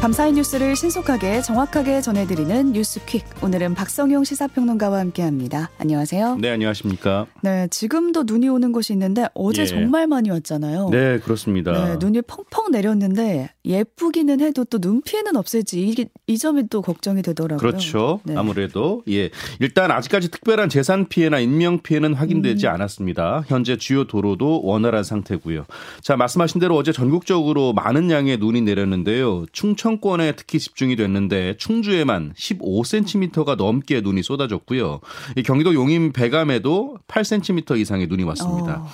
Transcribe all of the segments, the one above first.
밤사이 뉴스를 신속하게 정확하게 전해드리는 뉴스퀵. 오늘은 박성용 시사평론가와 함께합니다. 안녕하세요. 네, 안녕하십니까. 네, 지금도 눈이 오는 곳이 있는데 어제 예. 정말 많이 왔잖아요. 네, 그렇습니다. 네, 눈이 펑펑 내렸는데 예쁘기는 해도 또 눈 피해는 없을지 이, 이 점이 또 걱정이 되더라고요. 그렇죠. 네. 아무래도 예 일단 아직까지 특별한 재산 피해나 인명 피해는 확인되지 음. 않았습니다. 현재 주요 도로도 원활한 상태고요. 자 말씀하신 대로 어제 전국적으로 많은 양의 눈이 내렸는데요. 충청 권에 특히 집중이 됐는데 충주에만 15cm가 넘게 눈이 쏟아졌고요. 이 경기도 용인 배감에도 8cm 이상의 눈이 왔습니다. 어.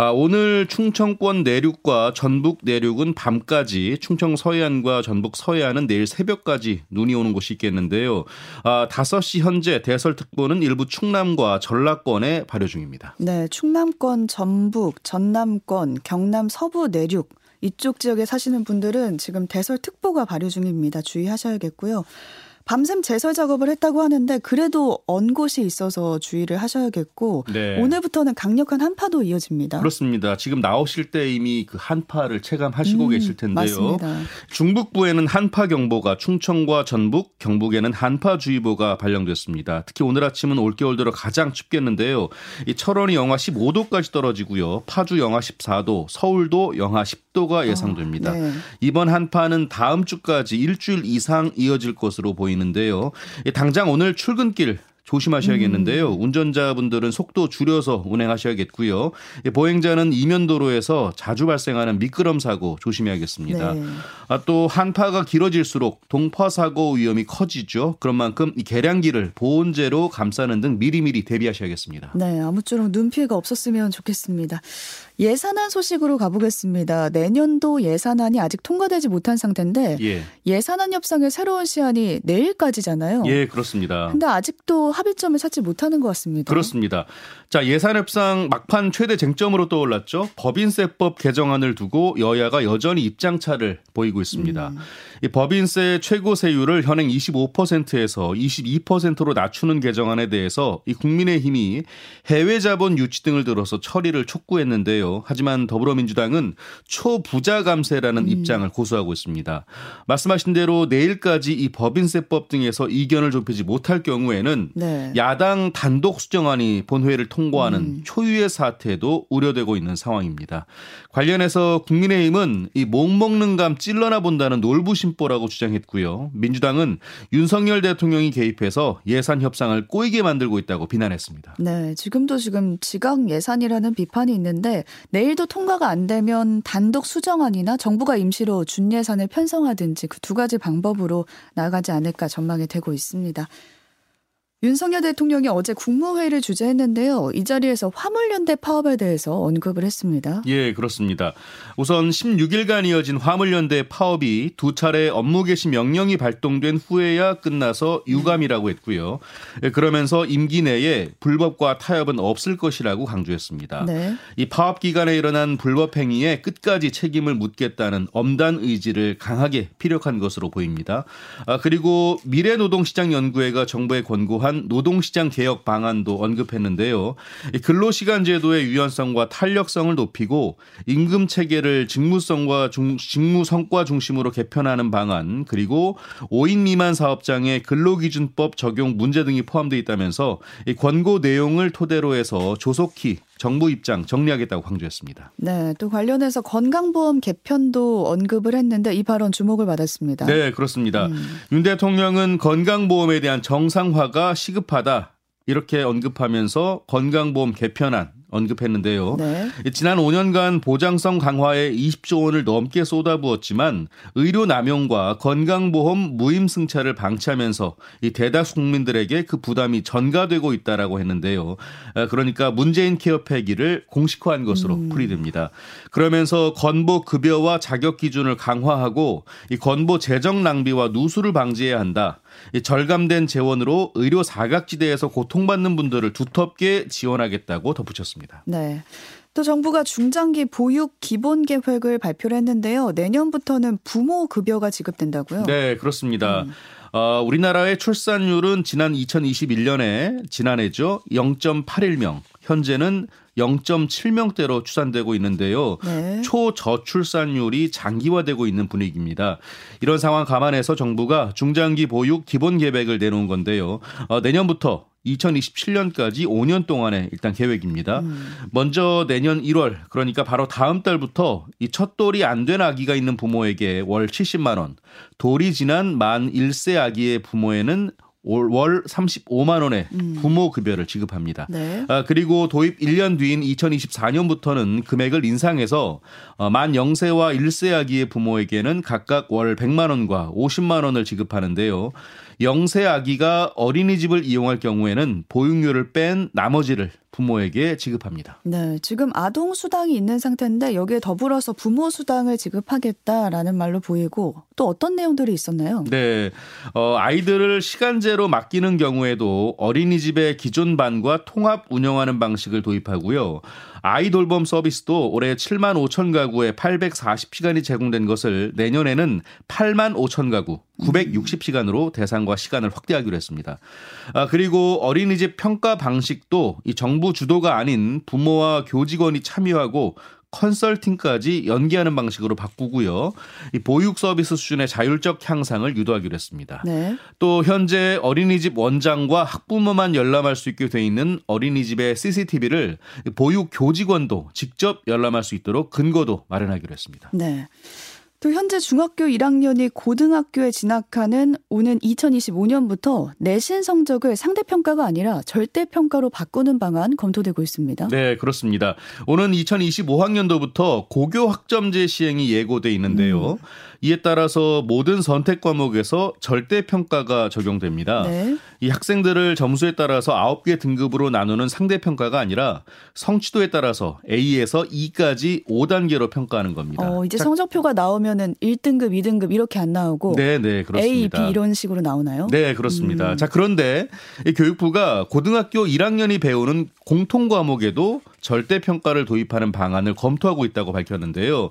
아, 오늘 충청권 내륙과 전북 내륙은 밤까지, 충청 서해안과 전북 서해안은 내일 새벽까지 눈이 오는 곳이 있겠는데요. 아, 5시 현재 대설특보는 일부 충남과 전라권에 발효 중입니다. 네, 충남권, 전북, 전남권, 경남 서부 내륙 이쪽 지역에 사시는 분들은 지금 대설 특보가 발효 중입니다. 주의하셔야겠고요. 밤샘 제설 작업을 했다고 하는데 그래도 언 곳이 있어서 주의를 하셔야겠고 네. 오늘부터는 강력한 한파도 이어집니다. 그렇습니다. 지금 나오실 때 이미 그 한파를 체감하시고 음, 계실 텐데요. 맞습니다. 중북부에는 한파 경보가 충청과 전북, 경북에는 한파 주의보가 발령됐습니다. 특히 오늘 아침은 올겨울 들어 가장 춥겠는데요. 이 철원이 영하 15도까지 떨어지고요. 파주 영하 14도, 서울도 영하 10도가 예상됩니다. 아, 네. 이번 한파는 다음 주까지 일주일 이상 이어질 것으로 보 이는데요. 이 당장 오늘 출근길 조심하셔야겠는데요. 음. 운전자분들은 속도 줄여서 운행하셔야겠고요. 이 보행자는 이면도로에서 자주 발생하는 미끄럼 사고 조심해야겠습니다. 네. 아, 또 한파가 길어질수록 동파 사고 위험이 커지죠. 그런 만큼 이 계량기를 보온재로 감싸는 등 미리미리 대비하셔야겠습니다. 네, 아무쪼록 눈 피해가 없었으면 좋겠습니다. 예산안 소식으로 가보겠습니다. 내년도 예산안이 아직 통과되지 못한 상태인데 예. 예산안 협상의 새로운 시한이 내일까지잖아요. 예, 그렇습니다. 근데 아직도 합의점을 찾지 못하는 것 같습니다. 그렇습니다. 자, 예산 협상 막판 최대 쟁점으로 떠올랐죠. 법인세법 개정안을 두고 여야가 여전히 입장차를 보이고 있습니다. 이 법인세 최고 세율을 현행 25%에서 22%로 낮추는 개정안에 대해서 이 국민의힘이 해외 자본 유치 등을 들어서 처리를 촉구했는데요. 하지만 더불어민주당은 초부자 감세라는 입장을 고수하고 있습니다. 말씀하신 대로 내일까지 이 법인세법 등에서 이견을 좁히지 못할 경우에는 네. 야당 단독 수정안이 본회의를 통과하는 음. 초유의 사태도 우려되고 있는 상황입니다. 관련해서 국민의힘은 이 못 먹는 감 찔러나 본다는 놀부심보라고 주장했고요. 민주당은 윤석열 대통령이 개입해서 예산 협상을 꼬이게 만들고 있다고 비난했습니다. 네, 지금도 지금 지각 예산이라는 비판이 있는데 내일도 통과가 안 되면 단독 수정안이나 정부가 임시로 준 예산을 편성하든지 그 두 가지 방법으로 나아가지 않을까 전망이 되고 있습니다. 윤석열 대통령이 어제 국무회의를 주재했는데요. 이 자리에서 화물연대 파업에 대해서 언급을 했습니다. 예, 그렇습니다. 우선 16일간 이어진 화물연대 파업이 두 차례 업무 개시 명령이 발동된 후에야 끝나서 유감이라고 했고요. 예, 그러면서 임기 내에 불법과 타협은 없을 것이라고 강조했습니다. 네. 이 파업 기간에 일어난 불법 행위에 끝까지 책임을 묻겠다는 엄단 의지를 강하게 피력한 것으로 보입니다. 아, 그리고 미래노동시장연구회가 정부에 권고한 노동시장 개혁 방안도 언급했는데요. 이 근로시간 제도의 유연성과 탄력성을 높이고 임금 체계를 직무성과 중, 직무 성과 중심으로 개편하는 방안 그리고 5인 미만 사업장의 근로기준법 적용 문제 등이 포함되어 있다면서 이 권고 내용을 토대로 해서 조속히 정부 입장 정리하겠다고 강조했습니다. 네, 또 관련해서 건강보험 개편도 언급을 했는데 이 발언 주목을 받았습니다. 네, 그렇습니다. 음. 윤 대통령은 건강보험에 대한 정상화가 시급하다. 이렇게 언급하면서 건강보험 개편안 언급했는데요. 네. 지난 5년간 보장성 강화에 20조 원을 넘게 쏟아부었지만 의료 남용과 건강보험 무임 승차를 방치하면서 이 대다수 국민들에게 그 부담이 전가되고 있다라고 했는데요. 아, 그러니까 문재인 케어 폐기를 공식화한 것으로 음. 풀이됩니다. 그러면서 건보 급여와 자격 기준을 강화하고 이 건보 재정 낭비와 누수를 방지해야 한다. 이 절감된 재원으로 의료 사각지대에서 고통받는 분들을 두텁게 지원하겠다고 덧붙였습니다. 네. 또 정부가 중장기 보육 기본 계획을 발표를 했는데요. 내년부터는 부모 급여가 지급된다고요? 네, 그렇습니다. 어, 우리나라의 출산율은 지난 2021년에 지난해죠 0.81명, 현재는 0.7명대로 추산되고 있는데요. 네. 초저출산율이 장기화되고 있는 분위기입니다. 이런 상황 감안해서 정부가 중장기 보육 기본 계획을 내놓은 건데요. 어, 내년부터 2027년까지 5년 동안의 일단 계획입니다. 음. 먼저 내년 1월 그러니까 바로 다음 달부터 이 첫돌이 안 된 아기가 있는 부모에게 월 70만 원, 돌이 지난 만 1세 아기의 부모에는 월 35만 원의 음. 부모 급여를 지급합니다. 네. 아, 그리고 도입 1년 뒤인 2024년부터는 금액을 인상해서 어, 만 0세와 1세 아기의 부모에게는 각각 월 100만 원과 50만 원을 지급하는데요. 0세 아기가 어린이집을 이용할 경우에는 보육료를 뺀 나머지를 부모에게 지급합니다. 네, 지금 아동 수당이 있는 상태인데 여기에 더불어서 부모 수당을 지급하겠다라는 말로 보이고 또 어떤 내용들이 있었나요? 네, 어, 아이들을 시간제로 맡기는 경우에도 어린이집의 기존 반과 통합 운영하는 방식을 도입하고요. 아이 돌봄 서비스도 올해 7만 5천 가구에 840시간이 제공된 것을 내년에는 8만 5천 가구 960시간으로 대상과 시간을 확대하기로 했습니다. 아, 그리고 어린이집 평가 방식도 이 정부 주도가 아닌 부모와 교직원이 참여하고 컨설팅까지 연계하는 방식으로 바꾸고요. 이 보육 서비스 수준의 자율적 향상을 유도하기로 했습니다. 네. 또 현재 어린이집 원장과 학부모만 열람할 수 있게 돼 있는 어린이집의 CCTV를 보육 교직원도 직접 열람할 수 있도록 근거도 마련하기로 했습니다. 네. 또 현재 중학교 1학년이 고등학교에 진학하는 오는 2025년부터 내신 성적을 상대평가가 아니라 절대평가로 바꾸는 방안 검토되고 있습니다. 네, 그렇습니다. 오는 2025학년도부터 고교 학점제 시행이 예고돼 있는데요. 음. 이에 따라서 모든 선택 과목에서 절대 평가가 적용됩니다. 네. 이 학생들을 점수에 따라서 9개 등급으로 나누는 상대 평가가 아니라 성취도에 따라서 A에서 E까지 5단계로 평가하는 겁니다. 어, 이제 성적표가 나오면 은 1등급, 2등급 이렇게 안 나오고 네, 네, 그렇습니다. A, B 이런 식으로 나오나요? 네, 그렇습니다. 음. 자, 그런데 이 교육부가 고등학교 1학년이 배우는 공통 과목에도 절대 평가를 도입하는 방안을 검토하고 있다고 밝혔는데요.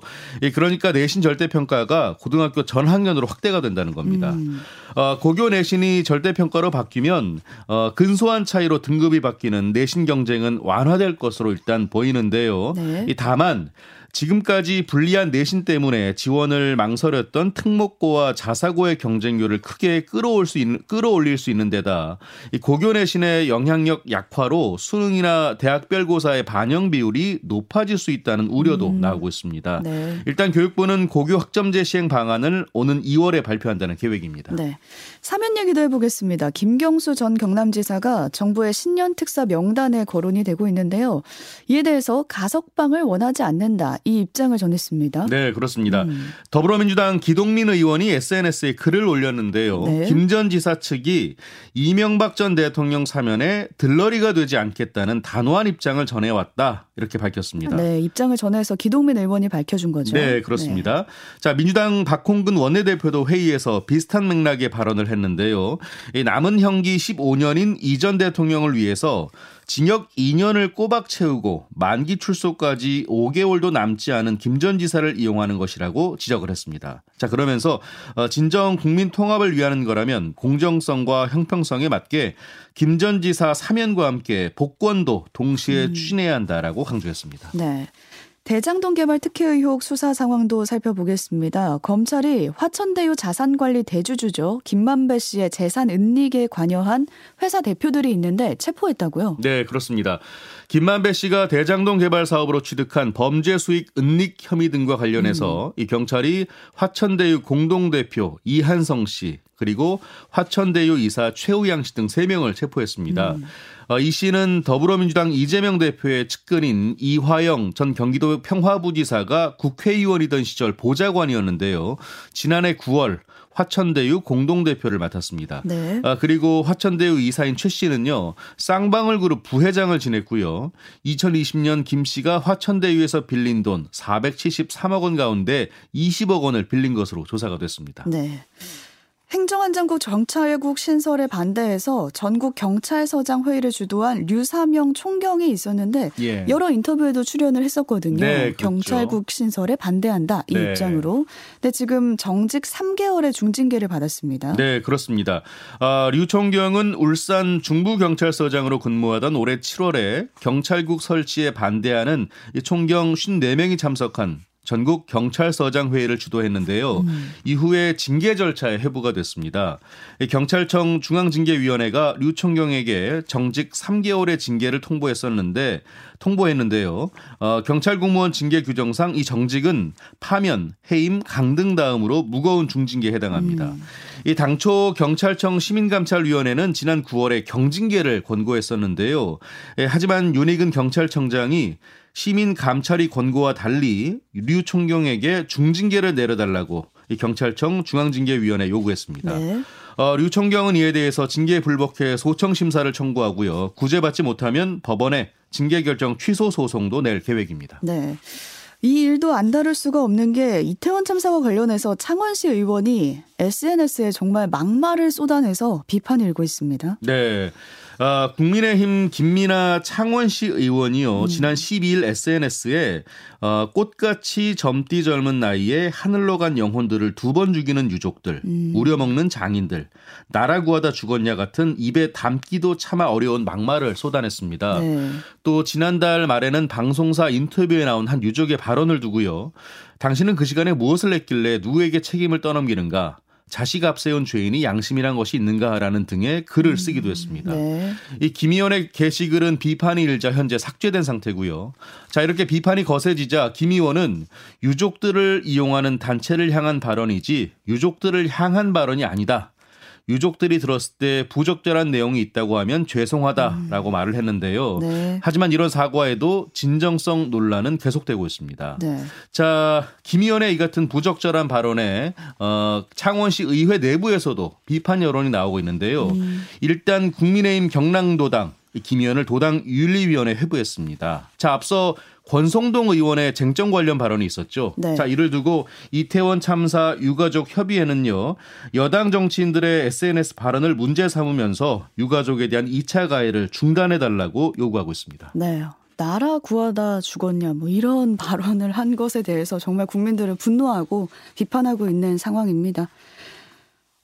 그러니까 내신 절대 평가가 고등학교 전 학년으로 확대가 된다는 겁니다. 음. 어, 고교 내신이 절대 평가로 바뀌면 어, 근소한 차이로 등급이 바뀌는 내신 경쟁은 완화될 것으로 일단 보이는데요. 네. 다만 지금까지 불리한 내신 때문에 지원을 망설였던 특목고와 자사고의 경쟁률을 크게 끌어올 수 있는, 끌어올릴 수 있는 데다 이 고교 내신의 영향력 약화로 수능이나 대학별고사의 반영 비율이 높아질 수 있다는 우려도 음. 나오고 있습니다. 네. 일단 교육부는 고교 학점제 시행 방안을 오는 2월에 발표한다는 계획입니다. 네. 사면 얘기도 해보겠습니다. 김경수 전 경남지사가 정부의 신년 특사 명단에 거론이 되고 있는데요. 이에 대해서 가석방을 원하지 않는다. 이 입장을 전했습니다. 네, 그렇습니다. 음. 더불어민주당 기동민 의원이 SNS에 글을 올렸는데요. 네. 김전 지사 측이 이명박 전 대통령 사면에 들러리가 되지 않겠다는 단호한 입장을 전해왔다. 이렇게 밝혔습니다. 네, 입장을 전해서 기동민 의원이 밝혀준 거죠. 네, 그렇습니다. 네. 자, 민주당 박홍근 원내대표도 회의에서 비슷한 맥락의 발언을 했는데요. 남은 형기 15년인 이전 대통령을 위해서 징역 2년을 꼬박 채우고 만기 출소까지 5개월도 남지 않은 김 전 지사를 이용하는 것이라고 지적을 했습니다. 자, 그러면서 어, 진정 국민 통합을 위하는 거라면 공정성과 형평성에 맞게 김 전 지사 사면과 함께 복권도 동시에 음. 추진해야 한다라고 강조했습니다. 네. 대장동 개발 특혜 의혹 수사 상황도 살펴보겠습니다. 검찰이 화천대유 자산관리 대주주죠. 김만배 씨의 재산 은닉에 관여한 회사 대표들이 있는데 체포했다고요? 네, 그렇습니다. 김만배 씨가 대장동 개발 사업으로 취득한 범죄 수익 은닉 혐의 등과 관련해서 음. 이 경찰이 화천대유 공동대표 이한성 씨 그리고 화천대유 이사 최우양 씨 등 3명을 체포했습니다. 음. 어, 이 씨는 더불어민주당 이재명 대표의 측근인 이화영 전 경기도 평화부지사가 국회의원이던 시절 보좌관이었는데요. 지난해 9월 화천대유 공동대표를 맡았습니다. 네. 아, 그리고 화천대유 이사인 최 씨는요, 쌍방울 그룹 부회장을 지냈고요. 2020년 김 씨가 화천대유에서 빌린 돈 473억 원 가운데 20억 원을 빌린 것으로 조사가 됐습니다. 네. 행정안전국 경찰국 신설에 반대해서 전국 경찰서장 회의를 주도한 류사명 총경이 있었는데 예. 여러 인터뷰에도 출연을 했었거든요. 네, 그렇죠. 경찰국 신설에 반대한다 이 네. 입장으로. 근데 지금 정직 3개월의 중징계를 받았습니다. 네, 그렇습니다. 아, 류 총경은 울산 중부경찰서장으로 근무하던 올해 7월에 경찰국 설치에 반대하는 총경 54명이 참석한 전국 경찰서장 회의를 주도했는데요. 음. 이후에 징계 절차에 회부가 됐습니다. 경찰청 중앙징계위원회가 류 총경에게 정직 3개월의 징계를 통보했었는데 통보했는데요. 어, 경찰 공무원 징계 규정상 이 정직은 파면, 해임, 강등 다음으로 무거운 중징계에 해당합니다. 음. 이 당초 경찰청 시민감찰위원회는 지난 9월에 경징계를 권고했었는데요. 예, 하지만 윤익은 경찰청장이 시민 감찰이 권고와 달리 류 총경에게 중징계를 내려달라고 이 경찰청 중앙징계위원회 요구했습니다. 네. 어, 류 총경은 이에 대해서 징계 불복해 소청 심사를 청구하고요. 구제받지 못하면 법원에 징계 결정 취소 소송도 낼 계획입니다. 네. 이 일도 안 다룰 수가 없는 게 이태원 참사와 관련해서 창원시 의원이 SNS에 정말 막말을 쏟아내서 비판이 일고 있습니다. 네. 아, 국민의힘 김민아 창원시 의원이요. 음. 지난 12일 SNS에 어, 꽃같이 젊디 젊은 나이에 하늘로 간 영혼들을 두 번 죽이는 유족들, 음. 우려먹는 장인들, 나라 구하다 죽었냐 같은 입에 담기도 차마 어려운 막말을 쏟아냈습니다. 네. 또 지난달 말에는 방송사 인터뷰에 나온 한 유족의 발언을 두고요. 당신은 그 시간에 무엇을 했길래 누구에게 책임을 떠넘기는가? 자식 앞세운 죄인이 양심이란 것이 있는가라는 등의 글을 음, 쓰기도 했습니다. 네. 이 김의원의 게시글은 비판이 일자 현재 삭제된 상태고요. 자 이렇게 비판이 거세지자 김 의원은 유족들을 이용하는 단체를 향한 발언이지 유족들을 향한 발언이 아니다. 유족들이 들었을 때 부적절한 내용이 있다고 하면 죄송하다라고 음. 말을 했는데요. 네. 하지만 이런 사과에도 진정성 논란은 계속되고 있습니다. 네. 자, 김 의원의 이 같은 부적절한 발언에 어, 창원시 의회 내부에서도 비판 여론이 나오고 있는데요. 음. 일단 국민의힘 경랑도당 김 의원을 도당 윤리위원회 회부했습니다. 자, 앞서 권성동 의원의 쟁점 관련 발언이 있었죠. 네. 자, 이를 두고 이태원 참사 유가족 협의회는요. 여당 정치인들의 SNS 발언을 문제 삼으면서 유가족에 대한 2차 가해를 중단해 달라고 요구하고 있습니다. 네. 나라 구하다 죽었냐 뭐 이런 발언을 한 것에 대해서 정말 국민들은 분노하고 비판하고 있는 상황입니다.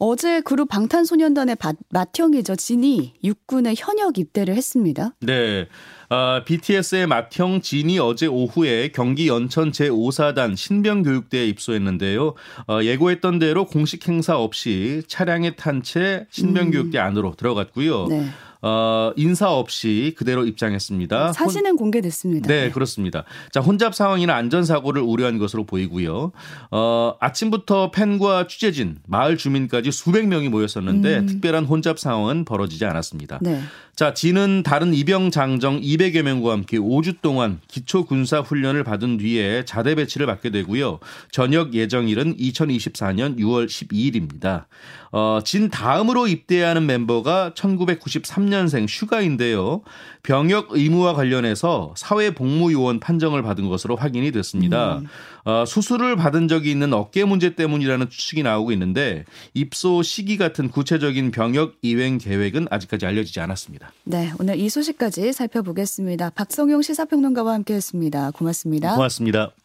어제 그룹 방탄소년단의 맏형이죠. 진이 육군에 현역 입대를 했습니다. 네. 아, BTS의 맏형 진이 어제 오후에 경기 연천 제5사단 신병교육대에 입소했는데요. 어, 예고했던 대로 공식 행사 없이 차량에 탄 채 신병교육대 음. 안으로 들어갔고요. 네. 어, 인사 없이 그대로 입장했습니다. 사진은 혼... 공개됐습니다. 네, 네, 그렇습니다. 자, 혼잡 상황이나 안전 사고를 우려한 것으로 보이고요. 어, 아침부터 팬과 취재진, 마을 주민까지 수백 명이 모였었는데 음. 특별한 혼잡 상황은 벌어지지 않았습니다. 네. 자, 진은 다른 이병 장정 200여 명과 함께 5주 동안 기초 군사 훈련을 받은 뒤에 자대 배치를 받게 되고요. 전역 예정일은 2024년 6월 12일입니다. 어, 진 다음으로 입대하는 멤버가 1993 년생 슈가인데요. 병역 의무와 관련해서 사회복무요원 판정을 받은 것으로 확인이 됐습니다. 음. 어, 수술을 받은 적이 있는 어깨 문제 때문이라는 추측이 나오고 있는데 입소 시기 같은 구체적인 병역 이행 계획은 아직까지 알려지지 않았습니다. 네, 오늘 이 소식까지 살펴보겠습니다. 박성용 시사평론가와 함께했습니다. 고맙습니다. 고맙습니다.